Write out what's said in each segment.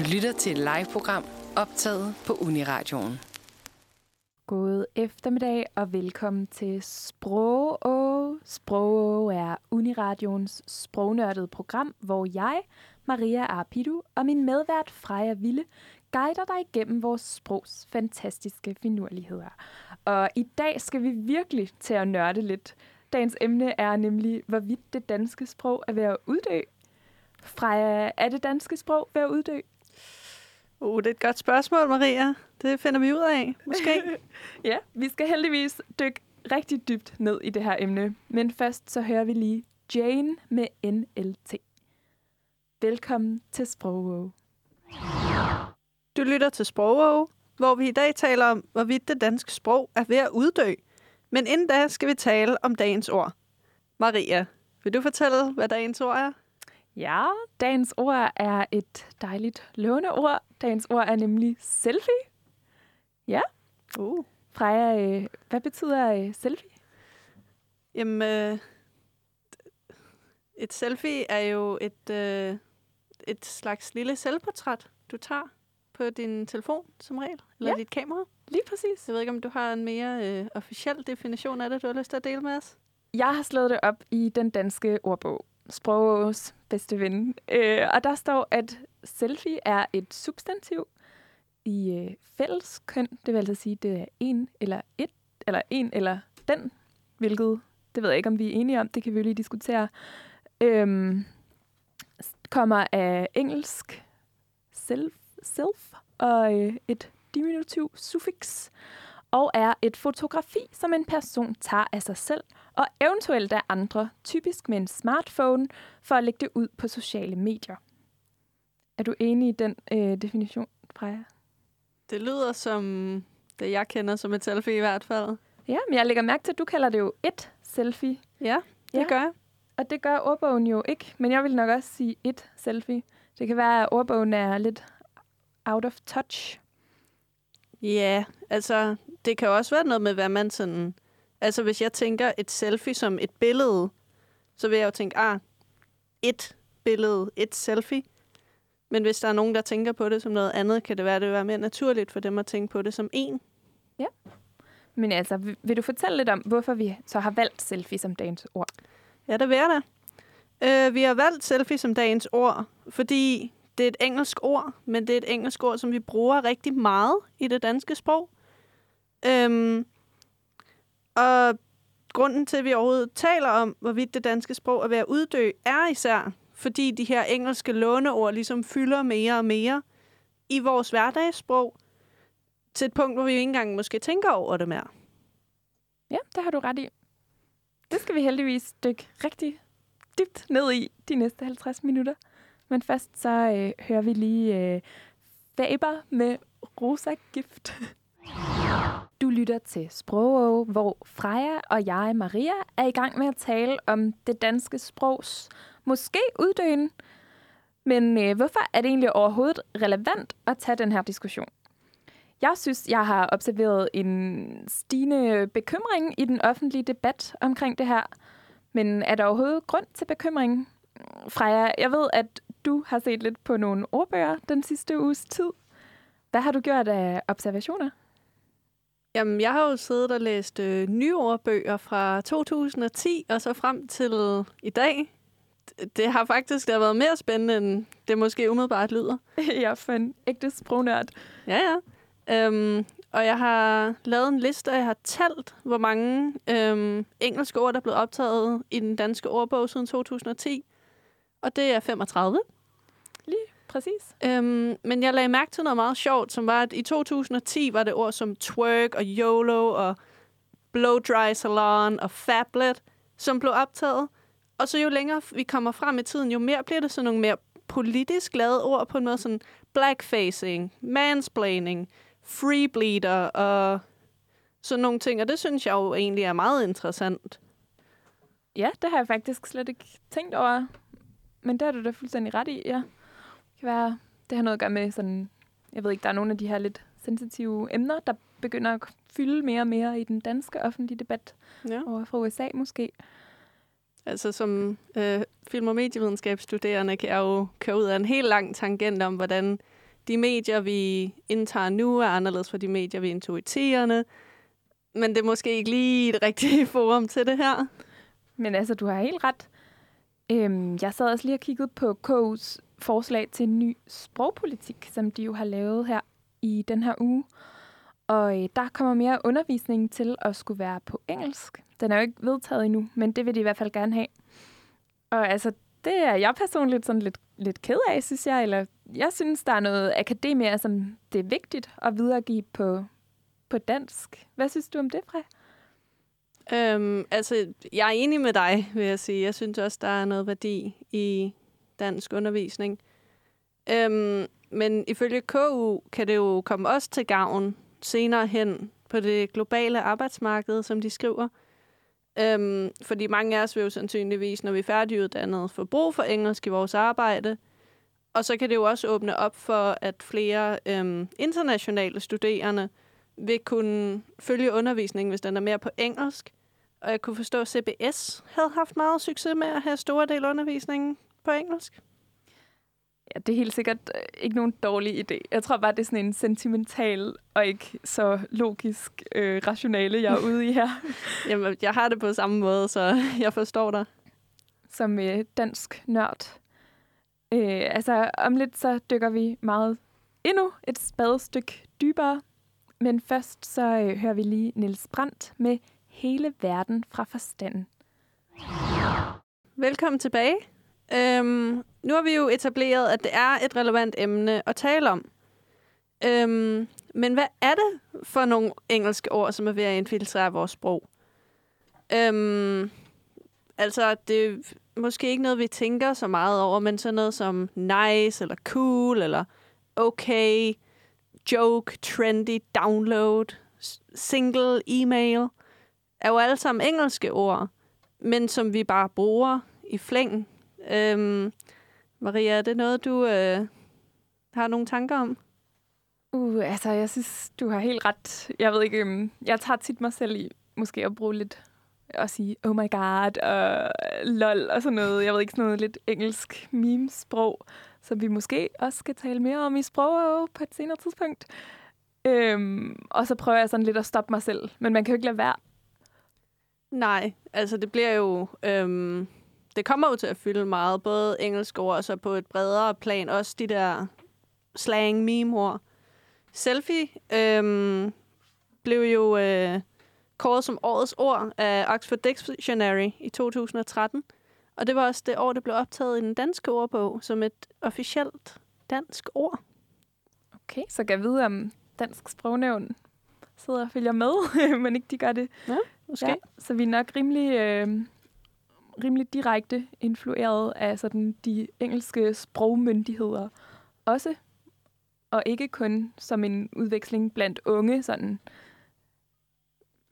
Du lytter til et live-program optaget på Uniradioen. God eftermiddag og velkommen til Sprog Sprog er Uniradions sprognørdede program, hvor jeg, Maria Arpidu og min medvært Freja Ville guider dig igennem vores sprogs fantastiske finurligheder. Og i dag skal vi virkelig til at nørde lidt. Dagens emne er nemlig, hvorvidt det danske sprog er ved at uddø. Freja, er det danske sprog ved at uddø? Uh, det er et godt spørgsmål, Maria. Det finder vi ud af, måske. ja, vi skal heldigvis dykke rigtig dybt ned i det her emne. Men først så hører vi lige Jane med NLT. Velkommen til Sprogvåg. Du lytter til Sprogvåg, hvor vi i dag taler om, hvorvidt det danske sprog er ved at uddø. Men inden da skal vi tale om dagens ord. Maria, vil du fortælle, hvad dagens ord er? Ja, dagens ord er et dejligt låneord. Dagens ord er nemlig selfie. Ja. Uh. Freja, øh, hvad betyder øh, selfie? Jamen, øh, et selfie er jo et, øh, et slags lille selvportræt, du tager på din telefon som regel, eller Ja. dit kamera. Lige præcis. Jeg ved ikke, om du har en mere øh, officiel definition af det, du har lyst til at dele med os? Jeg har slået det op i den danske ordbog, Sprogås bedste ven. Øh, og der står, at selfie er et substantiv i øh, fælles køn. Det vil altså sige, det er en eller et, eller en eller den, hvilket, det ved jeg ikke, om vi er enige om, det kan vi jo lige diskutere, øhm, kommer af engelsk self, self og øh, et diminutiv suffix, og er et fotografi, som en person tager af sig selv, og eventuelt af andre, typisk med en smartphone, for at lægge det ud på sociale medier. Er du enig i den øh, definition, Freja? Det lyder som det, jeg kender som et selfie i hvert fald. Ja, men jeg lægger mærke til, at du kalder det jo et selfie, Ja, det Ja. gør jeg. og det gør ordbogen jo ikke, men jeg vil nok også sige et selfie. Det kan være, at ordbogen er lidt out of touch. Ja, altså, det kan også være noget med, hvad man sådan... Altså, hvis jeg tænker et selfie som et billede, så vil jeg jo tænke, ah, et billede, et selfie. Men hvis der er nogen, der tænker på det som noget andet, kan det være, det vil være mere naturligt for dem at tænke på det som en. Men altså, vil, vil du fortælle lidt om, hvorfor vi så har valgt selfie som dagens ord? Ja, det vil jeg da. Øh, vi har valgt selfie som dagens ord, fordi det er et engelsk ord, men det er et engelsk ord, som vi bruger rigtig meget i det danske sprog. Øhm, og grunden til, at vi overhovedet taler om, hvorvidt det danske sprog er ved at uddø, er især, fordi de her engelske låneord ligesom fylder mere og mere i vores hverdagssprog, til et punkt, hvor vi ikke engang måske tænker over det mere. Ja, det har du ret i. Det skal vi heldigvis dykke rigtig dybt ned i de næste 50 minutter. Men først så øh, hører vi lige øh, Faber med Rosa Gift. Du lytter til Sprogå, hvor Freja og jeg, Maria, er i gang med at tale om det danske sprogs måske uddøen. Men øh, hvorfor er det egentlig overhovedet relevant at tage den her diskussion? Jeg synes, jeg har observeret en stigende bekymring i den offentlige debat omkring det her. Men er der overhovedet grund til bekymring? Freja, jeg ved, at du har set lidt på nogle ordbøger den sidste uges tid. Hvad har du gjort af observationer? Jamen, jeg har jo siddet og læst øh, nye ordbøger fra 2010 og så frem til i dag. Det- har faktisk da været mere spændende, end det måske umiddelbart lyder. jeg er for en ægte sprognørd. Ja, ja. Øhm, og jeg har lavet en liste, og jeg har talt, hvor mange øhm, engelske ord, der er blevet optaget i den danske ordbog siden 2010. Og det er 35. Præcis. Øhm, men jeg lagde mærke til noget meget sjovt, som var, at i 2010 var det ord som twerk og YOLO og blow dry salon og fablet, som blev optaget. Og så jo længere vi kommer frem i tiden, jo mere bliver det sådan nogle mere politisk lavede ord på en måde sådan blackfacing, mansplaining, freebleeder og sådan nogle ting. Og det synes jeg jo egentlig er meget interessant. Ja, det har jeg faktisk slet ikke tænkt over. Men det har du da fuldstændig ret i, ja. Det kan være, det har noget at gøre med sådan, jeg ved ikke, der er nogle af de her lidt sensitive emner, der begynder at fylde mere og mere i den danske offentlige debat Ja. over fra USA måske. Altså som øh, film- og medievidenskabsstuderende kan jeg jo køre ud af en helt lang tangent om, hvordan de medier, vi indtager nu, er anderledes fra de medier, vi indtog i tierne. Men det er måske ikke lige et rigtigt forum til det her. Men altså, du har helt ret. Øhm, jeg sad også lige og kiggede på KU's forslag til en ny sprogpolitik, som de jo har lavet her i den her uge. Og øh, der kommer mere undervisning til at skulle være på engelsk. Den er jo ikke vedtaget endnu, men det vil de i hvert fald gerne have. Og altså, det er jeg personligt sådan lidt, lidt ked af, synes jeg. Eller jeg synes, der er noget akademia, som det er vigtigt at videregive på, på dansk. Hvad synes du om det, Fred? Øhm, altså, jeg er enig med dig, vil jeg sige. Jeg synes også, der er noget værdi i dansk undervisning. Øhm, men ifølge KU kan det jo komme os til gavn senere hen på det globale arbejdsmarked, som de skriver. Øhm, fordi mange af os vil jo sandsynligvis, når vi er færdiguddannet, få brug for engelsk i vores arbejde. Og så kan det jo også åbne op for, at flere øhm, internationale studerende vil kunne følge undervisningen, hvis den er mere på engelsk. Og jeg kunne forstå, at CBS havde haft meget succes med at have store del undervisningen på engelsk. Ja, det er helt sikkert øh, ikke nogen dårlig idé. Jeg tror bare, det er sådan en sentimental og ikke så logisk øh, rationale, jeg er ude i her. Jamen, jeg har det på samme måde, så jeg forstår dig. Som øh, dansk nørd. Øh, altså, om lidt så dykker vi meget endnu et spadestykke dybere. Men først så øh, hører vi lige Nils Brandt med Hele verden fra forstanden. Velkommen tilbage. Øhm, nu har vi jo etableret, at det er et relevant emne at tale om. Øhm, men hvad er det for nogle engelske ord, som er ved at infiltrere vores sprog? Øhm, altså, det er måske ikke noget, vi tænker så meget over, men sådan noget som nice, eller cool, eller okay, joke, trendy, download, single, e-mail, er jo alle sammen engelske ord, men som vi bare bruger i flæng. Øhm, Maria, er det noget, du øh, har nogle tanker om? Uh, altså, jeg synes, du har helt ret. Jeg ved ikke, um, jeg tager tit mig selv i måske at bruge lidt og sige oh my god og lol og sådan noget. Jeg ved ikke, sådan noget lidt engelsk meme-sprog, som vi måske også skal tale mere om i sprog på et senere tidspunkt. Øhm, og så prøver jeg sådan lidt at stoppe mig selv, men man kan jo ikke lade være. Nej, altså det bliver jo... Øhm, det kommer jo til at fylde meget, både engelsk ord og så på et bredere plan, også de der slang meme ord. Selfie øhm, blev jo øh, kåret som årets ord af Oxford Dictionary i 2013. Og det var også det år, det blev optaget i den danske ordbog som et officielt dansk ord. Okay, så kan jeg vide, om Dansk Sprognævn sidder og følger med, men ikke de gør det. Ja, måske. Ja, så vi er nok rimelig, øh, rimelig direkte influeret af sådan, de engelske sprogmyndigheder også. Og ikke kun som en udveksling blandt unge, sådan.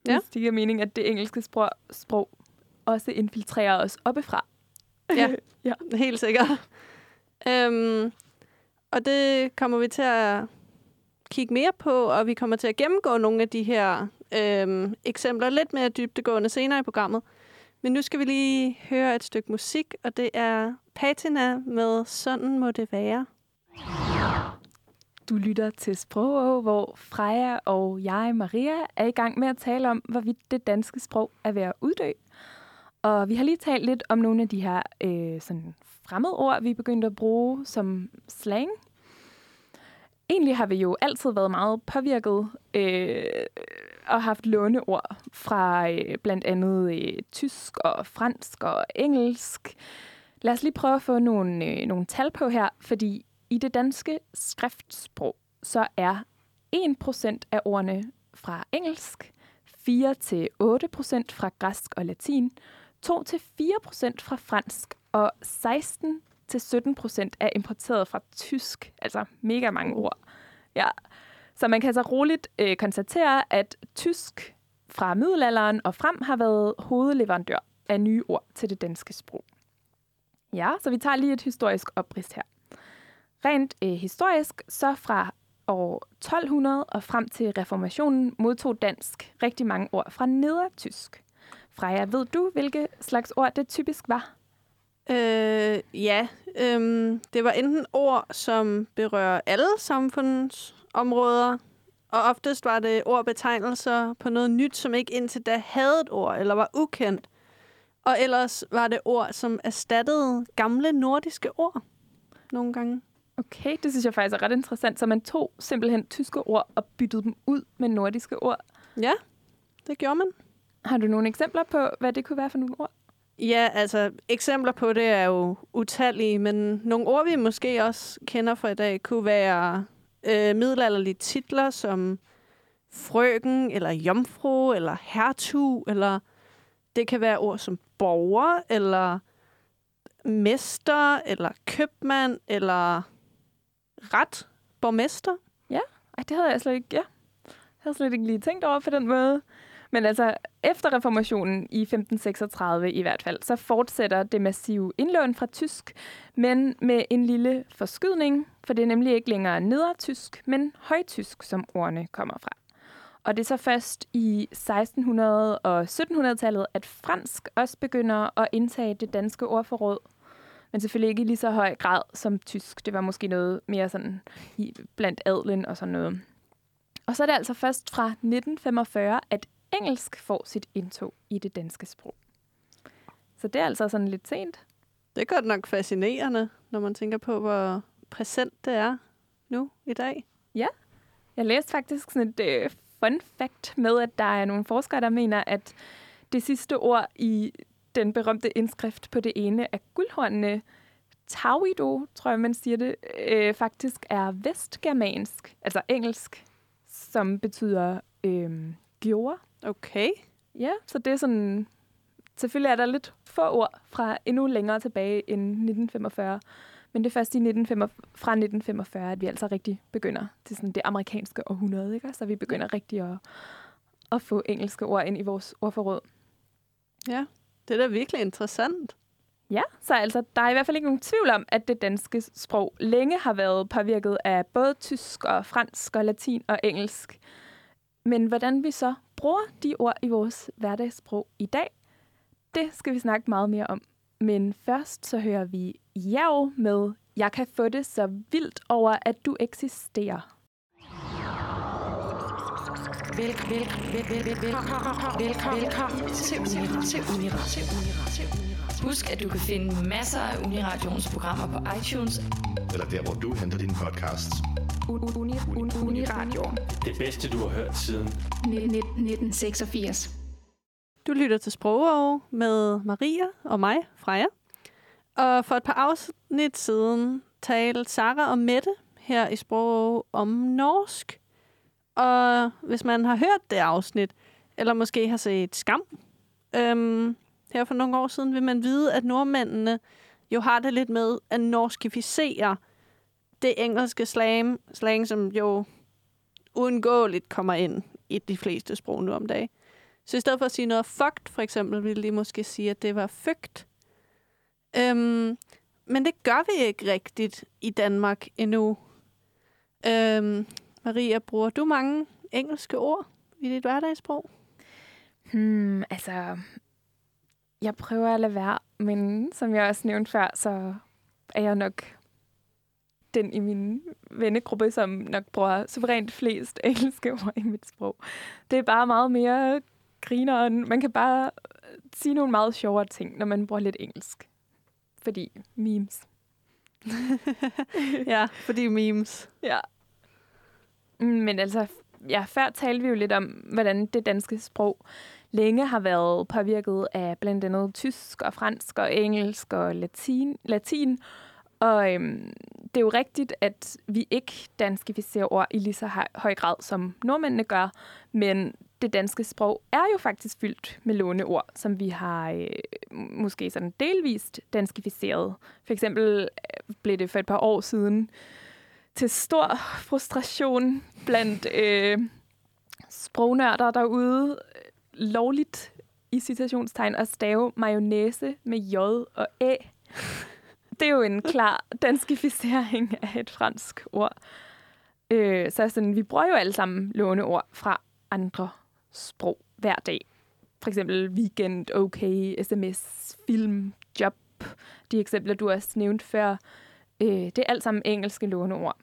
Ja. Hvis det giver mening, at det engelske sprog, sprog også infiltrerer os oppefra. Ja. ja. Helt sikkert. Øhm, og det kommer vi til at kigge mere på, og vi kommer til at gennemgå nogle af de her øh, eksempler lidt mere dybdegående senere i programmet. Men nu skal vi lige høre et stykke musik, og det er Patina med Sådan må det være. Du lytter til Sprog, hvor Freja og jeg, Maria, er i gang med at tale om, hvorvidt det danske sprog er ved at uddø. Og vi har lige talt lidt om nogle af de her øh, sådan fremmedord, vi er begyndt at bruge som slang. Egentlig har vi jo altid været meget påvirket øh, og haft låneord fra øh, blandt andet øh, tysk og fransk og engelsk. Lad os lige prøve at få nogle, øh, nogle tal på her, fordi i det danske skriftsprog, så er 1% af ordene fra engelsk, 4-8% fra græsk og latin, 2-4% fra fransk, og 16-17% er importeret fra tysk. Altså mega mange ord. Ja. Så man kan så roligt øh, konstatere, at tysk fra middelalderen og frem har været hovedleverandør af nye ord til det danske sprog. Ja, så vi tager lige et historisk oprids her. Rent øh, historisk, så fra år 1200 og frem til reformationen modtog dansk rigtig mange ord fra nedertysk. Freja, ved du, hvilke slags ord det typisk var? Øh, ja, Øhm, det var enten ord, som berører alle samfundsområder, og oftest var det ordbetegnelser på noget nyt, som ikke indtil da havde et ord eller var ukendt. Og ellers var det ord, som erstattede gamle nordiske ord nogle gange. Okay, det synes jeg faktisk er ret interessant. Så man tog simpelthen tyske ord og byttede dem ud med nordiske ord. Ja, det gjorde man. Har du nogle eksempler på, hvad det kunne være for nogle ord? Ja, altså eksempler på det er jo utallige, men nogle ord, vi måske også kender fra i dag, kunne være øh, middelalderlige titler som frøken, eller jomfru, eller hertug, eller det kan være ord som borger, eller mester, eller købmand, eller ret borgmester. Ej, det havde jeg slet ikke, ja. Jeg havde slet ikke lige tænkt over på den måde. Men altså, efter reformationen i 1536 i hvert fald, så fortsætter det massive indlån fra tysk, men med en lille forskydning, for det er nemlig ikke længere nedertysk, men højtysk, som ordene kommer fra. Og det er så først i 1600- og 1700-tallet, at fransk også begynder at indtage det danske ordforråd. Men selvfølgelig ikke i lige så høj grad som tysk. Det var måske noget mere sådan i, blandt adlen og sådan noget. Og så er det altså først fra 1945, at engelsk får sit indtog i det danske sprog. Så det er altså sådan lidt sent. Det er godt nok fascinerende, når man tænker på, hvor præsent det er nu i dag. Jeg læste faktisk sådan et øh, fun fact med, at der er nogle forskere, der mener, at det sidste ord i den berømte indskrift på det ene af guldhornene, Tawido, tror jeg, man siger det, øh, faktisk er vestgermansk, altså engelsk, som betyder øh, gjorde. Okay. Ja, så det er sådan... Selvfølgelig er der lidt få ord fra endnu længere tilbage end 1945, men det er først i 1945, fra 1945, at vi altså rigtig begynder til sådan det amerikanske århundrede, ikke? Så vi begynder rigtig at, at få engelske ord ind i vores ordforråd. Ja, det er da virkelig interessant. Ja, så altså, der er i hvert fald ikke nogen tvivl om, at det danske sprog længe har været påvirket af både tysk og fransk og latin og engelsk. Men hvordan vi så bruger de ord i vores hverdagssprog i dag, det skal vi snakke meget mere om. Men først så hører vi Jav med Jeg kan få det så vildt over, at du eksisterer. Velkommen til Uniradio. Husk, at du kan finde masser af Uniradions programmer på iTunes. eller der, hvor du henter dine podcasts. Uniradio Det bedste, du har hørt siden 1986. Du lytter til Sprogov med Maria og mig, Freja. Og for et par afsnit siden talte Sara og Mette her i Sprogov om norsk. Og hvis man har hørt det afsnit, eller måske har set Skam, øhm, her for nogle år siden, vil man vide, at nordmændene jo har det lidt med at norskificere det engelske slang, slang som jo uundgåeligt kommer ind i de fleste sprog nu om dagen. Så i stedet for at sige noget fucked, for eksempel, ville de måske sige, at det var fygt. Øhm, men det gør vi ikke rigtigt i Danmark endnu. Øhm, Maria, bruger du mange engelske ord i dit hverdagssprog? Hmm, altså, jeg prøver at lade være, men som jeg også nævnte før, så er jeg nok den i min vennegruppe, som nok bruger suverænt flest engelske ord i mit sprog. Det er bare meget mere grineren. Man kan bare sige nogle meget sjovere ting, når man bruger lidt engelsk. Fordi memes. ja, fordi memes. Ja. Men altså, ja, før talte vi jo lidt om, hvordan det danske sprog længe har været påvirket af blandt andet tysk og fransk og engelsk og latin. latin. Og øhm, det er jo rigtigt, at vi ikke danskificerer ord i lige så høj, grad, som nordmændene gør, men det danske sprog er jo faktisk fyldt med låneord, som vi har øh, måske sådan delvist danskificeret. For eksempel øh, blev det for et par år siden til stor frustration blandt øh, sprognørder derude lovligt i citationstegn at stave mayonnaise med J og Æ. Det er jo en klar danskificering af et fransk ord. Øh, så sådan, vi bruger jo alle sammen låneord fra andre sprog hver dag. For eksempel weekend, okay, sms, film, job, de eksempler, du også nævnte før, øh, det er alt sammen engelske låneord.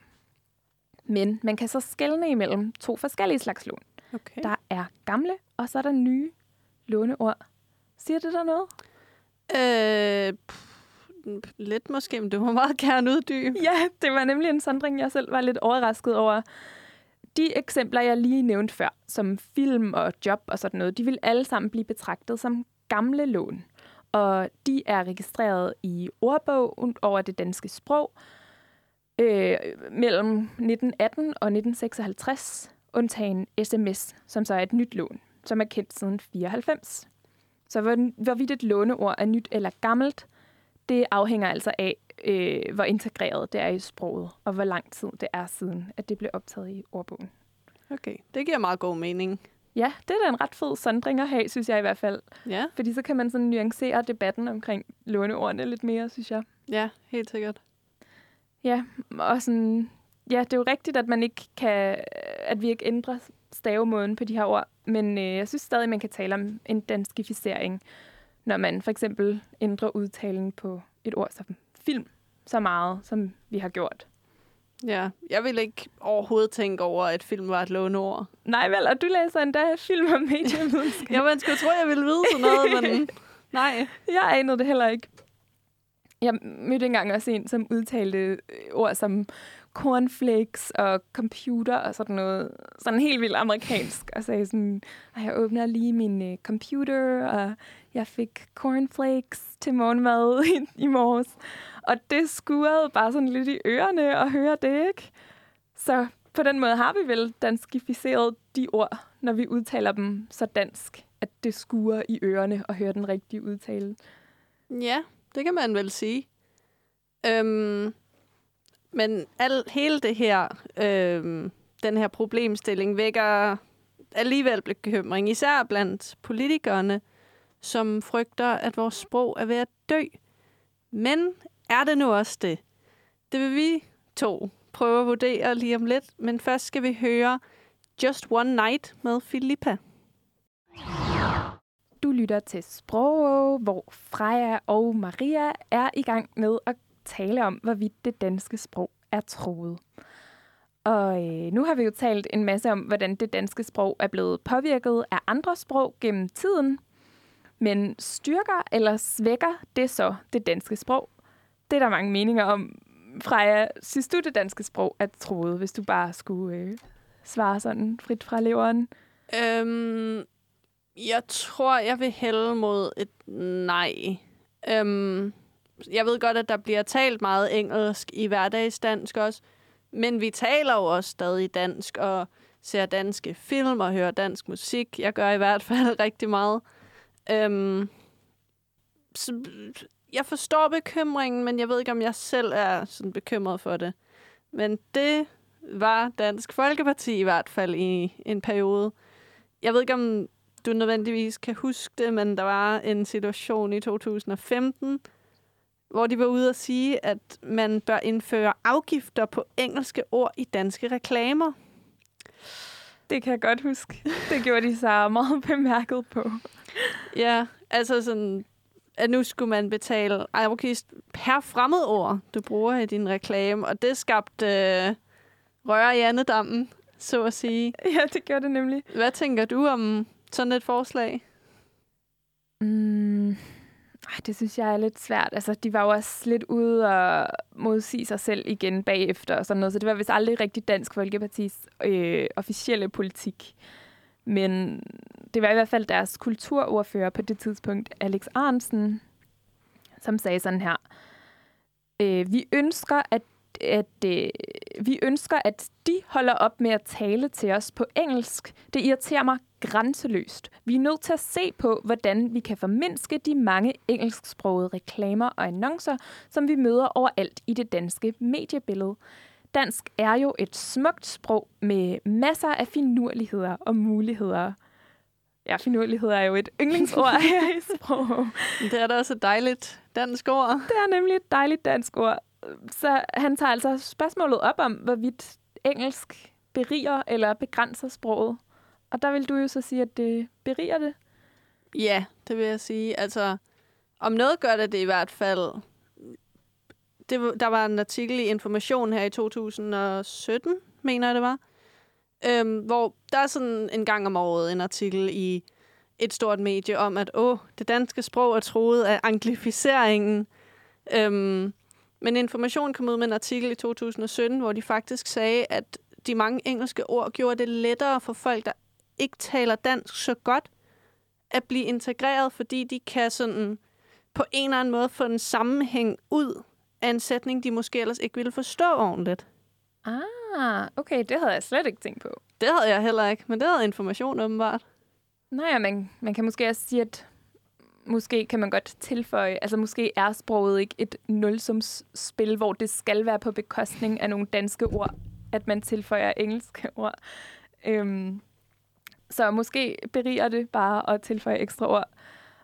Men man kan så skelne imellem to forskellige slags lån. Okay. Der er gamle, og så er der nye låneord. Siger det der noget? Øh, pff, lidt måske, men du må meget gerne uddybe. Ja, det var nemlig en sondring, jeg selv var lidt overrasket over. De eksempler, jeg lige nævnte før, som film og job og sådan noget, de vil alle sammen blive betragtet som gamle lån. Og de er registreret i ordbog over det danske sprog øh, mellem 1918 og 1956, undtagen sms, som så er et nyt lån, som er kendt siden 94. Så hvorvidt et låneord er nyt eller gammelt, det afhænger altså af, øh, hvor integreret det er i sproget, og hvor lang tid det er siden, at det blev optaget i ordbogen. Okay, det giver meget god mening. Ja, det er da en ret fed sondring at have, synes jeg i hvert fald. Ja, Fordi så kan man sådan nuancere debatten omkring låneordene lidt mere, synes jeg. ja, helt sikkert. Ja, og sådan, ja, det er jo rigtigt, at man ikke kan, at vi ikke ændrer stavemåden på de her ord, men øh, jeg synes stadig, man kan tale om en danskificering, når man for eksempel ændrer udtalen på et ord som film så meget, som vi har gjort. Ja, jeg vil ikke overhovedet tænke over, at film var et låneord. Nej vel, og du læser endda film om medievidenskab. Ja, man skulle tro, jeg ville vide sådan noget, men nej. Jeg anede det heller ikke. Jeg mødte engang også en, som udtalte øh, ord som cornflakes og computer og sådan noget. Sådan helt vildt amerikansk. Og sagde sådan, "Ej, jeg åbner lige min øh, computer, og jeg fik cornflakes til morgenmad i, i morges. Og det skurede bare sådan lidt i ørerne at høre det, ikke? Så på den måde har vi vel danskificeret de ord, når vi udtaler dem så dansk, at det skuer i ørerne at høre den rigtige udtale. Ja, det kan man vel sige. Øhm, men al, hele det her, øhm, den her problemstilling vækker alligevel bekymring, især blandt politikerne, som frygter, at vores sprog er ved at dø. Men er det nu også det? Det vil vi to prøve at vurdere lige om lidt, men først skal vi høre Just One Night med Filippa. Du lytter til Sprog, hvor Freja og Maria er i gang med at tale om, hvorvidt det danske sprog er troet. Og øh, nu har vi jo talt en masse om, hvordan det danske sprog er blevet påvirket af andre sprog gennem tiden. Men styrker eller svækker det så det danske sprog? Det er der mange meninger om. Freja, synes du, det danske sprog er troet, hvis du bare skulle øh, svare sådan frit fra leveren? Øhm, jeg tror, jeg vil hælde mod et nej. Øhm, jeg ved godt, at der bliver talt meget engelsk i hverdagsdansk også, men vi taler jo også stadig dansk og ser danske film og hører dansk musik. Jeg gør i hvert fald rigtig meget. Øhm, så jeg forstår bekymringen, men jeg ved ikke, om jeg selv er sådan bekymret for det. Men det var Dansk Folkeparti i hvert fald i en periode. Jeg ved ikke, om du nødvendigvis kan huske det, men der var en situation i 2015, hvor de var ude at sige, at man bør indføre afgifter på engelske ord i danske reklamer. Det kan jeg godt huske. Det gjorde de sig meget bemærket på. Ja, altså sådan, at nu skulle man betale afgift per fremmedord, du bruger i din reklame, og det skabte øh, røre i andedammen, så at sige. Ja, det gjorde det nemlig. Hvad tænker du om sådan et forslag? Mm, ej, det synes jeg er lidt svært. Altså, de var jo også lidt ude og modsige sig selv igen bagefter og sådan noget, så det var vist aldrig rigtig Dansk Folkepartis øh, officielle politik. Men det var i hvert fald deres kulturordfører på det tidspunkt, Alex Arnsen, som sagde sådan her. Øh, vi ønsker, at at øh, vi ønsker, at de holder op med at tale til os på engelsk. Det irriterer mig grænseløst. Vi er nødt til at se på, hvordan vi kan formindske de mange engelsksprogede reklamer og annoncer, som vi møder overalt i det danske mediebillede. Dansk er jo et smukt sprog med masser af finurligheder og muligheder. Ja, finurligheder er jo et yndlingsord her i sprog. Det er da også et dejligt dansk ord. Det er nemlig et dejligt dansk ord. Så han tager altså spørgsmålet op om, hvorvidt engelsk beriger eller begrænser sproget. Og der vil du jo så sige, at det beriger det. Ja, det vil jeg sige. Altså, Om noget gør det det i hvert fald. Det, var- der var en artikel i Information her i 2017, mener jeg det var, øhm, hvor der er sådan en gang om året en artikel i et stort medie om, at åh, det danske sprog er troet af anglificeringen. Øhm, men Information kom ud med en artikel i 2017, hvor de faktisk sagde, at de mange engelske ord gjorde det lettere for folk, der ikke taler dansk så godt, at blive integreret, fordi de kan sådan på en eller anden måde få en sammenhæng ud af en sætning, de måske ellers ikke ville forstå ordentligt. Ah, okay, det havde jeg slet ikke tænkt på. Det havde jeg heller ikke, men det havde information åbenbart. Nej, man, man kan måske også sige, at måske kan man godt tilføje, altså måske er sproget ikke et nulsumsspil, hvor det skal være på bekostning af nogle danske ord, at man tilføjer engelske ord. Øhm, så måske beriger det bare at tilføje ekstra ord.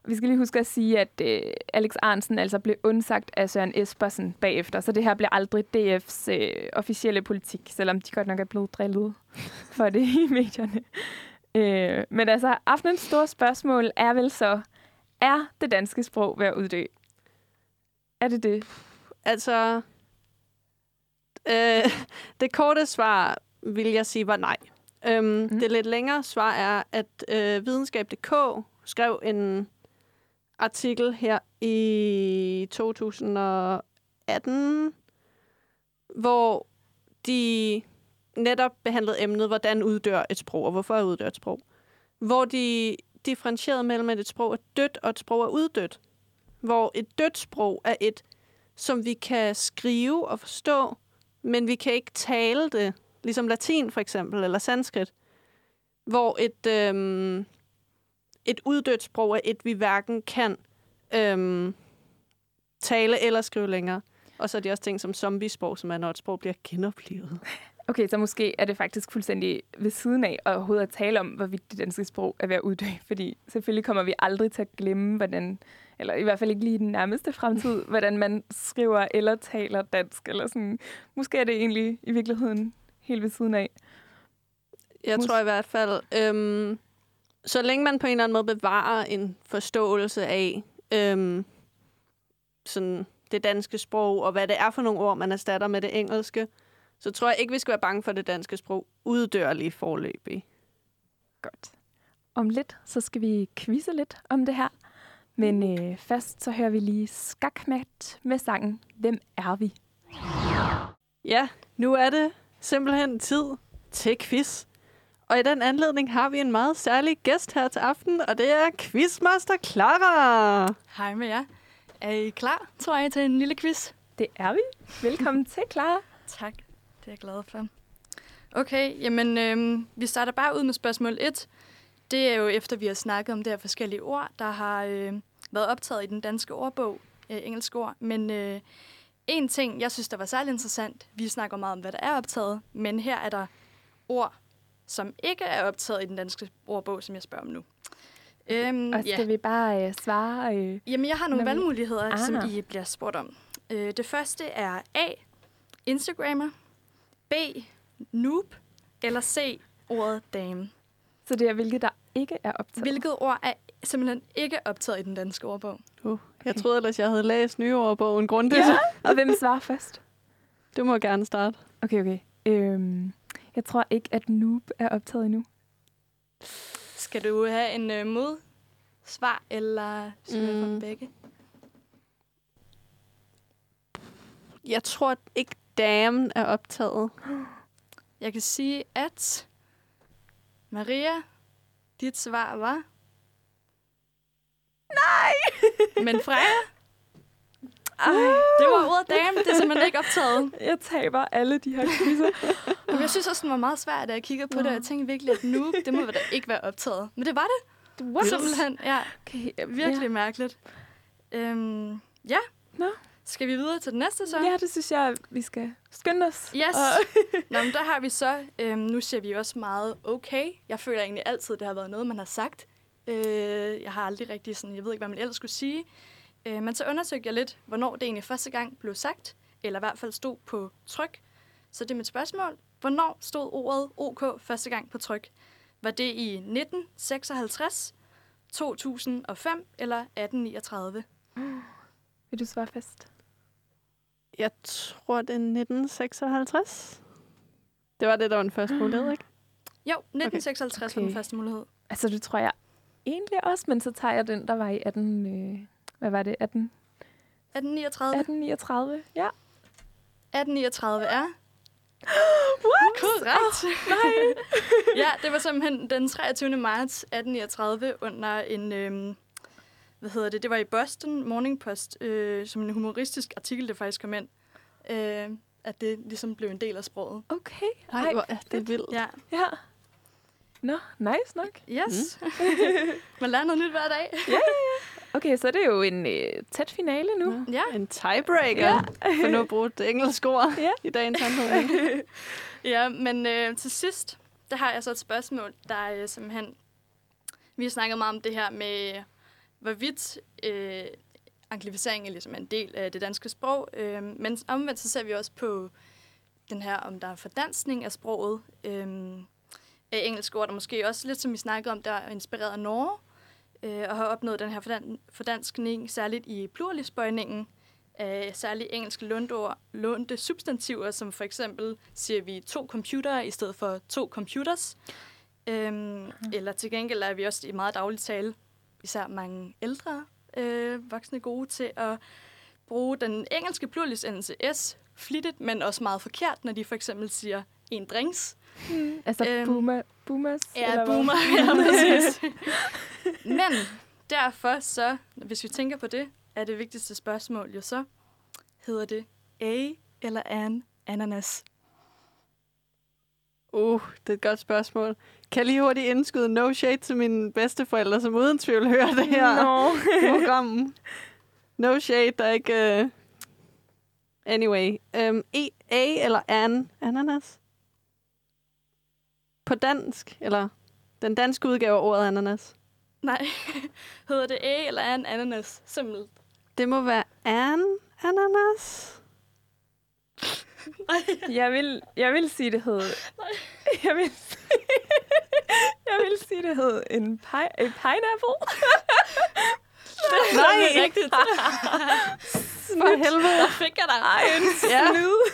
Vi skal lige huske at sige, at øh, Alex Arnsen altså blev undsagt af Søren Espersen bagefter, så det her bliver aldrig DF's øh, officielle politik, selvom de godt nok er blevet drillet for det i medierne. Øh, men altså, aftenens store spørgsmål er vel så, er det danske sprog ved at uddø? Er det det? Altså, øh, det korte svar vil jeg sige var nej. Øhm, mm. Det lidt længere svar er, at øh, videnskab.dk skrev en artikel her i 2018, hvor de netop behandlede emnet, hvordan uddør et sprog, og hvorfor uddør et sprog. Hvor de differentieret mellem, at et sprog er dødt, og et sprog er uddødt. Hvor et dødt sprog er et, som vi kan skrive og forstå, men vi kan ikke tale det, ligesom latin for eksempel, eller sanskrit. Hvor et, øhm, et uddødt sprog er et, vi hverken kan øhm, tale eller skrive længere. Og så er det også ting som zombiesprog, som er, når et sprog bliver genoplevet. Okay, så måske er det faktisk fuldstændig ved siden af at overhovedet at tale om, hvorvidt det danske sprog er ved at uddø. Fordi selvfølgelig kommer vi aldrig til at glemme, hvordan, eller i hvert fald ikke lige i den nærmeste fremtid, hvordan man skriver eller taler dansk. Eller sådan. Måske er det egentlig i virkeligheden helt ved siden af. Jeg Mus- tror i hvert fald, øhm, så længe man på en eller anden måde bevarer en forståelse af øhm, sådan det danske sprog, og hvad det er for nogle ord, man erstatter med det engelske, så tror jeg ikke, vi skal være bange for det danske sprog uddør lige forløbig. Godt. Om lidt, så skal vi quizze lidt om det her. Men øh, først så hører vi lige skakmat med sangen Hvem er vi? Ja, nu er det simpelthen tid til quiz. Og i den anledning har vi en meget særlig gæst her til aften, og det er Quizmaster Clara. Hej med jer. Er I klar, tror jeg, til en lille quiz? Det er vi. Velkommen til, Clara. Tak. Det er jeg glad for. Okay, jamen øhm, vi starter bare ud med spørgsmål 1. Det er jo efter, vi har snakket om det her forskellige ord, der har øh, været optaget i den danske ordbog, øh, engelske ord. Men øh, en ting, jeg synes, der var særlig interessant, vi snakker meget om, hvad der er optaget, men her er der ord, som ikke er optaget i den danske ordbog, som jeg spørger om nu. Øhm, Og skal vi bare øh, svare? Øh, Jamen, jeg har nogle Når vi- valgmuligheder, Ah. som I bliver spurgt om. Øh, det første er A. Instagrammer. B. Noob. Eller C. Ordet dame. så det er, hvilket der ikke er optaget. Hvilket ord er simpelthen ikke optaget i den danske ordbog? Uh, jeg troede ellers, jeg havde læst nyordbogen grundigt. Ja. Og hvem svarer først? Du må gerne starte. Okay, okay. Øhm, jeg tror ikke, at Noob er optaget endnu. Skal du have en øh, modsvar, eller skal mm. Begge? Jeg tror ikke, damn er optaget. Jeg kan sige, at Maria, dit svar var... Nej! Men Freja, Ej, det var ordet dame, det er simpelthen ikke optaget. jeg taber alle de her quizzer. Men jeg synes også, den var meget svær, da jeg kiggede på det, og jeg tænkte virkelig, at nu, det må da ikke være optaget. Men det var det. What? Simpelthen, ja. Okay, Virkelig mærkeligt. Øhm, ja. Nå. Skal vi videre til den næste så? Ja. det synes jeg, vi skal skynde os. Yes. Og, Nå, men der har vi så, øhm, nu ser vi også meget okay. Jeg føler egentlig altid, det har været noget, man har sagt. Øh, jeg har aldrig rigtig sådan, jeg ved ikke, hvad man ellers skulle sige. Øh, men så undersøgte jeg lidt, hvornår det egentlig første gang blev sagt, eller i hvert fald stod på tryk. Så det er mit spørgsmål. Hvornår stod ordet OK første gang på tryk? Var det i 1956, 2005 eller 1839? Vil du svare fast? Jeg tror, det er 1956. Det var det, der var den første mulighed, ikke? Jo, 1956 okay. var den første mulighed. Altså, det tror jeg egentlig også, men så tager jeg den, der var i 18... Øh, hvad var det? 18, 1839. 1839? Ja. 1839 er What? korrekt. Nej. ja, det var simpelthen den 23. marts 1839 under en... Øhm, hvad hedder det? Det var i Boston Morning Post, øh, som en humoristisk artikel, der faktisk kom ind. Øh, at det ligesom blev en del af sproget. Okay. Nej, hvor er det vildt. Ja. Ja. Nå, nice nok. Yes. Man lærer noget nyt hver dag. Okay, så er det jo en øh, tæt finale nu. Ja. En tiebreaker, ja. for nu at bruge det engelske ord Ja. i dagens anledning. Ja, men øh, til sidst, der har jeg så et spørgsmål, der øh, simpelthen... Vi har snakket meget om det her med, hvorvidt øh, anglificering er ligesom en del af det danske sprog. Øh, men omvendt så ser vi også på den her, om der er fordansning af sproget. Øh, af engelske ord, der måske også lidt, som vi snakkede om, der er inspireret af Norge, øh, og har opnået den her fordan- fordanskning, særligt i pluralisbøjningen af særligt engelske lånte, lånte substantiver, som for eksempel siger vi to computere i stedet for to computers. Øhm, eller til gengæld er vi også i meget daglig tale, især mange ældre øh, voksne gode til at bruge den engelske pluralisendelse S flittigt, men også meget forkert, når de for eksempel siger en drinks. Altså Øhm, boomer, boomers? Ja, eller boomer, ja, præcis. Men derfor så, hvis vi tænker på det, er det vigtigste spørgsmål jo så, hedder det A eller an ananas? Uh, det er et godt spørgsmål. Kan jeg lige hurtigt indskyde no shade til mine bedsteforældre, som uden tvivl hører det her Nå. program. No shade, der er ikke... Uh... Anyway. Um, e, A eller an ananas? På dansk, eller den danske udgave af ordet ananas? Nej, hedder det A eller an ananas? Simpelt. Det må være an ananas. Jeg vil, jeg vil sige, det hed... Jeg vil, jeg vil sige, det hed en, pi, en pineapple. Nej, Det er rigtigt. for helvede. Der fik jeg dig. Ej, en Ja. snyd.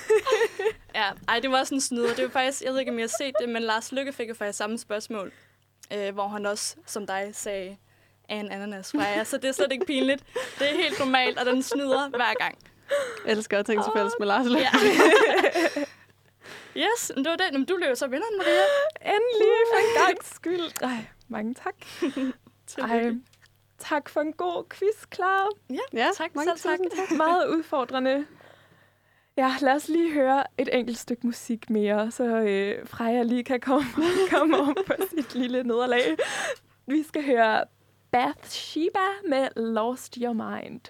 Ja, ej, det var sådan en snyder. Det var faktisk, jeg ved ikke, om I har set det, men Lars Lykke fik jo faktisk samme spørgsmål, øh, hvor han også, som dig, sagde en ananas fra jer. Så det er slet ikke pinligt. Det er helt normalt, og den snyder hver gang. Jeg elsker at tænke til fælles med Lars Løkke. Ja. yes, men det var det. Men du blev så vinderen, Maria. Endelig for en gang skyld. Ej, mange tak. Ej, tak for en god quiz, Clara. Ja, Tak, mange selv tak. tak. Meget udfordrende. Ja, lad os lige høre et enkelt stykke musik mere, så øh, Freja lige kan komme, komme om på sit lille nederlag. Vi skal høre Bathsheba med Lost Your Mind.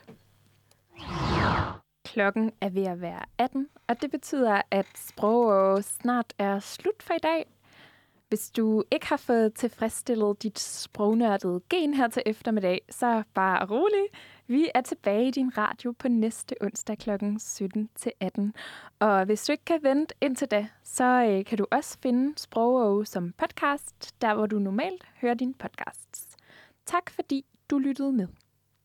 Klokken er ved at være 18, og det betyder, at sprog snart er slut for i dag. Hvis du ikke har fået tilfredsstillet dit sprognørdede gen her til eftermiddag, så bare rolig. Vi er tilbage i din radio på næste onsdag kl. 17-18. Og hvis du ikke kan vente indtil da, så øh, kan du også finde Sprogø som podcast, der hvor du normalt hører din podcasts. Tak fordi du lyttede med.